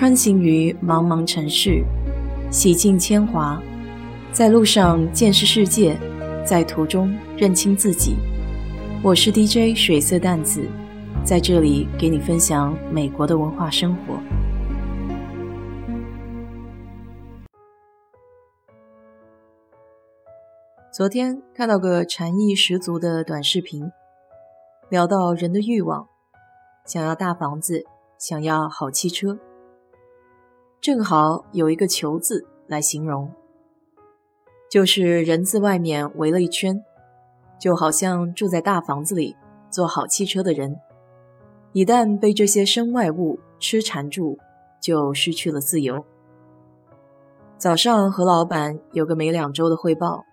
穿行于茫茫城市，洗尽铅华，在路上见识世界，在途中认清自己。我是 DJ 水色淡子，在这里给你分享美国的文化生活。昨天看到个禅意十足的短视频，聊到人的欲望，想要大房子，想要好汽车。正好有一个“求”字来形容，就是人字外面围了一圈，就好像住在大房子里、坐好汽车的人，一旦被这些身外物痴缠住，就失去了自由。早上和老板有个每两周的汇报，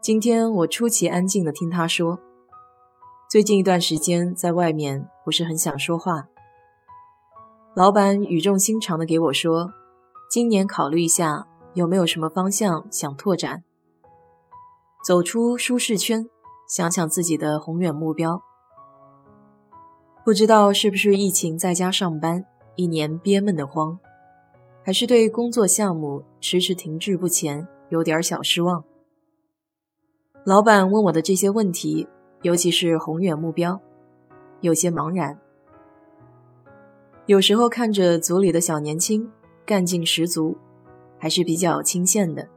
今天我出奇安静的听他说，最近一段时间在外面不是很想说话。老板语重心长地给我说：“今年考虑一下，有没有什么方向想拓展，走出舒适圈，想想自己的宏远目标。不知道是不是疫情在家上班一年憋闷得慌，还是对工作项目迟迟停滞不前有点小失望。”老板问我的这些问题，尤其是宏远目标，有些茫然。有时候看着组里的小年轻干劲十足，还是比较清闲的。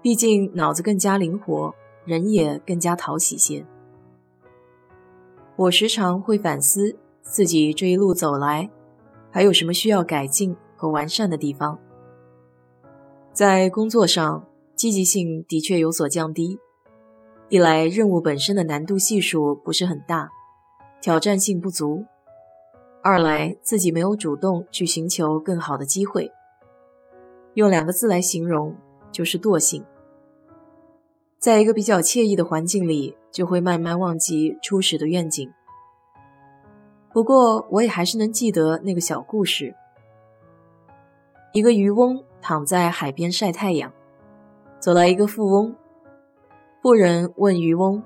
毕竟脑子更加灵活，人也更加讨喜些。我时常会反思自己这一路走来，还有什么需要改进和完善的地方。在工作上，积极性的确有所降低。一来任务本身的难度系数不是很大，挑战性不足。二来，自己没有主动去寻求更好的机会，用两个字来形容，就是惰性。在一个比较惬意的环境里，就会慢慢忘记初始的愿景。不过，我也还是能记得那个小故事：一个渔翁躺在海边晒太阳，走来一个富翁。富人问渔翁：“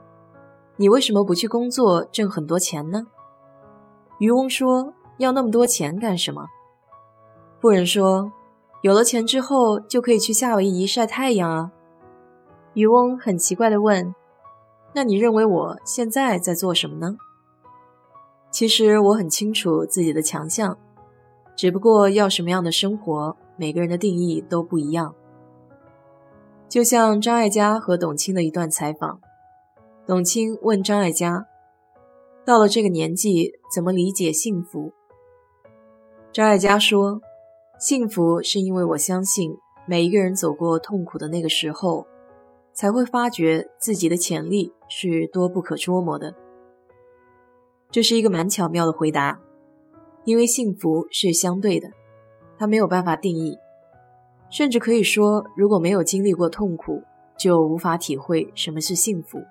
你为什么不去工作，挣很多钱呢？”渔翁说：“要那么多钱干什么？”富人说：“有了钱之后，就可以去夏威夷晒太阳啊。”渔翁很奇怪地问：“那你认为我现在在做什么呢？”其实我很清楚自己的强项，只不过要什么样的生活，每个人的定义都不一样。就像张艾嘉和董卿的一段采访，董卿问张艾嘉。到了这个年纪，怎么理解幸福？张艾嘉说：“幸福是因为我相信，每一个人走过痛苦的那个时候，才会发觉自己的潜力是多不可捉摸的。”这是一个蛮巧妙的回答，因为幸福是相对的，它没有办法定义，甚至可以说，如果没有经历过痛苦，就无法体会什么是幸福。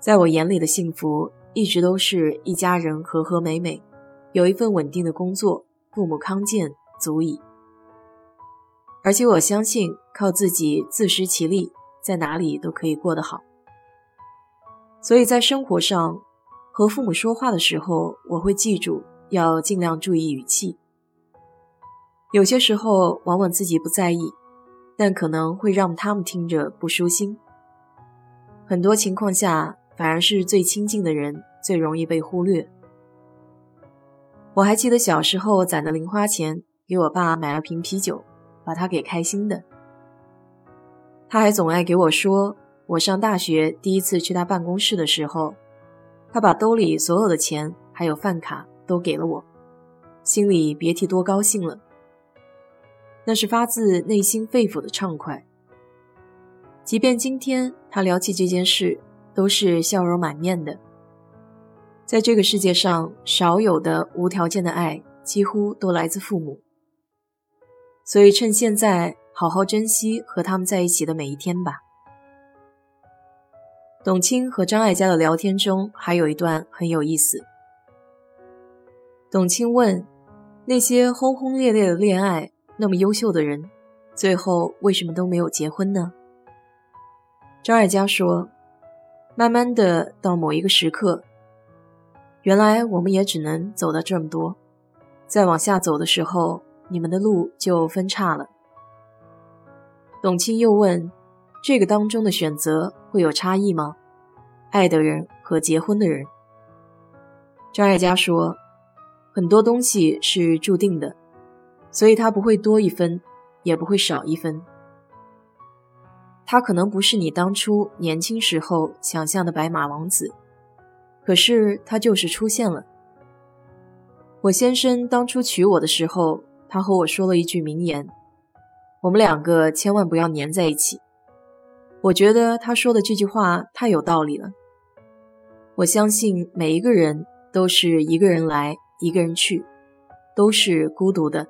在我眼里的幸福，一直都是一家人和和美美，有一份稳定的工作，父母康健足矣。而且我相信，靠自己自食其力，在哪里都可以过得好。所以在生活上，和父母说话的时候，我会记住要尽量注意语气。有些时候，往往自己不在意，但可能会让他们听着不舒心。很多情况下。反而是最亲近的人最容易被忽略。我还记得小时候攒的零花钱，给我爸买了瓶啤酒，把他给开心的。他还总爱给我说，我上大学第一次去他办公室的时候，他把兜里所有的钱还有饭卡都给了我，心里别提多高兴了。那是发自内心肺腑的畅快。即便今天他聊起这件事。都是笑容满面的。在这个世界上，少有的无条件的爱，几乎都来自父母。所以，趁现在好好珍惜和他们在一起的每一天吧。董卿和张艾嘉的聊天中，还有一段很有意思。董卿问：“那些轰轰烈烈的恋爱，那么优秀的人，最后为什么都没有结婚呢？”张艾嘉说。慢慢的，到某一个时刻，原来我们也只能走到这么多。再往下走的时候，你们的路就分岔了。董卿又问：“这个当中的选择会有差异吗？爱的人和结婚的人？”张艾嘉说：“很多东西是注定的，所以他不会多一分，也不会少一分。他可能不是你当初年轻时候想象的白马王子，可是他就是出现了。”我先生当初娶我的时候，他和我说了一句名言：“我们两个千万不要粘在一起。”我觉得他说的这句话太有道理了。我相信每一个人都是一个人来，一个人去，都是孤独的。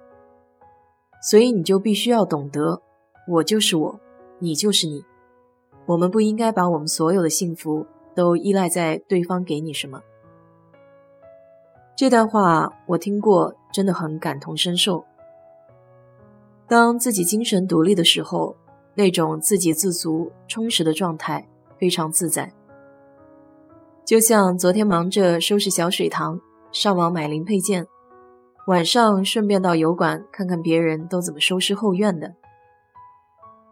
所以你就必须要懂得，我就是我，你就是你。我们不应该把我们所有的幸福都依赖在对方给你什么。这段话我听过，真的很感同身受。当自己精神独立的时候，那种自给自足、充实的状态非常自在。就像昨天忙着收拾小水塘，上网买零配件，晚上顺便到油管看看别人都怎么收拾后院的，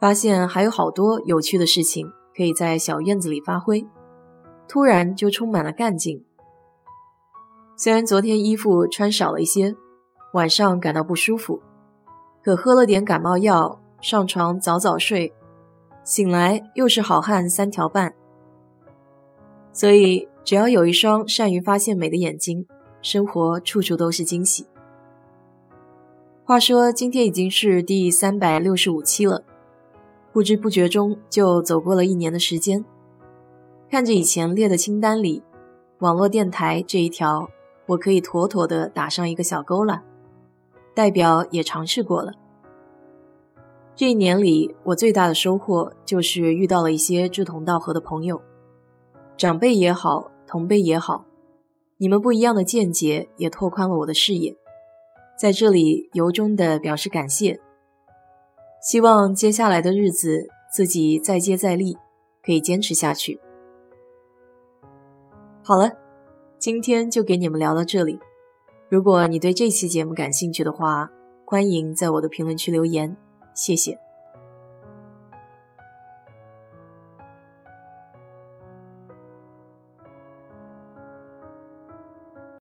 发现还有好多有趣的事情可以在小院子里发挥，突然就充满了干劲。虽然昨天衣服穿少了一些，晚上感到不舒服，可喝了点感冒药，上床早早睡，醒来又是好汉三条半。所以，只要有一双善于发现美的眼睛，生活处处都是惊喜。话说，今天已经是第三百六十五期了，不知不觉中就走过了一年的时间。看着以前列的清单里，网络电台这一条。我可以妥妥的打上一个小勾了，代表也尝试过了。这一年里，我最大的收获就是遇到了一些志同道合的朋友，长辈也好，同辈也好，你们不一样的见解也拓宽了我的视野，在这里由衷的表示感谢。希望接下来的日子自己再接再厉，可以坚持下去。好了。今天就给你们聊到这里。如果你对这期节目感兴趣的话，欢迎在我的评论区留言，谢谢。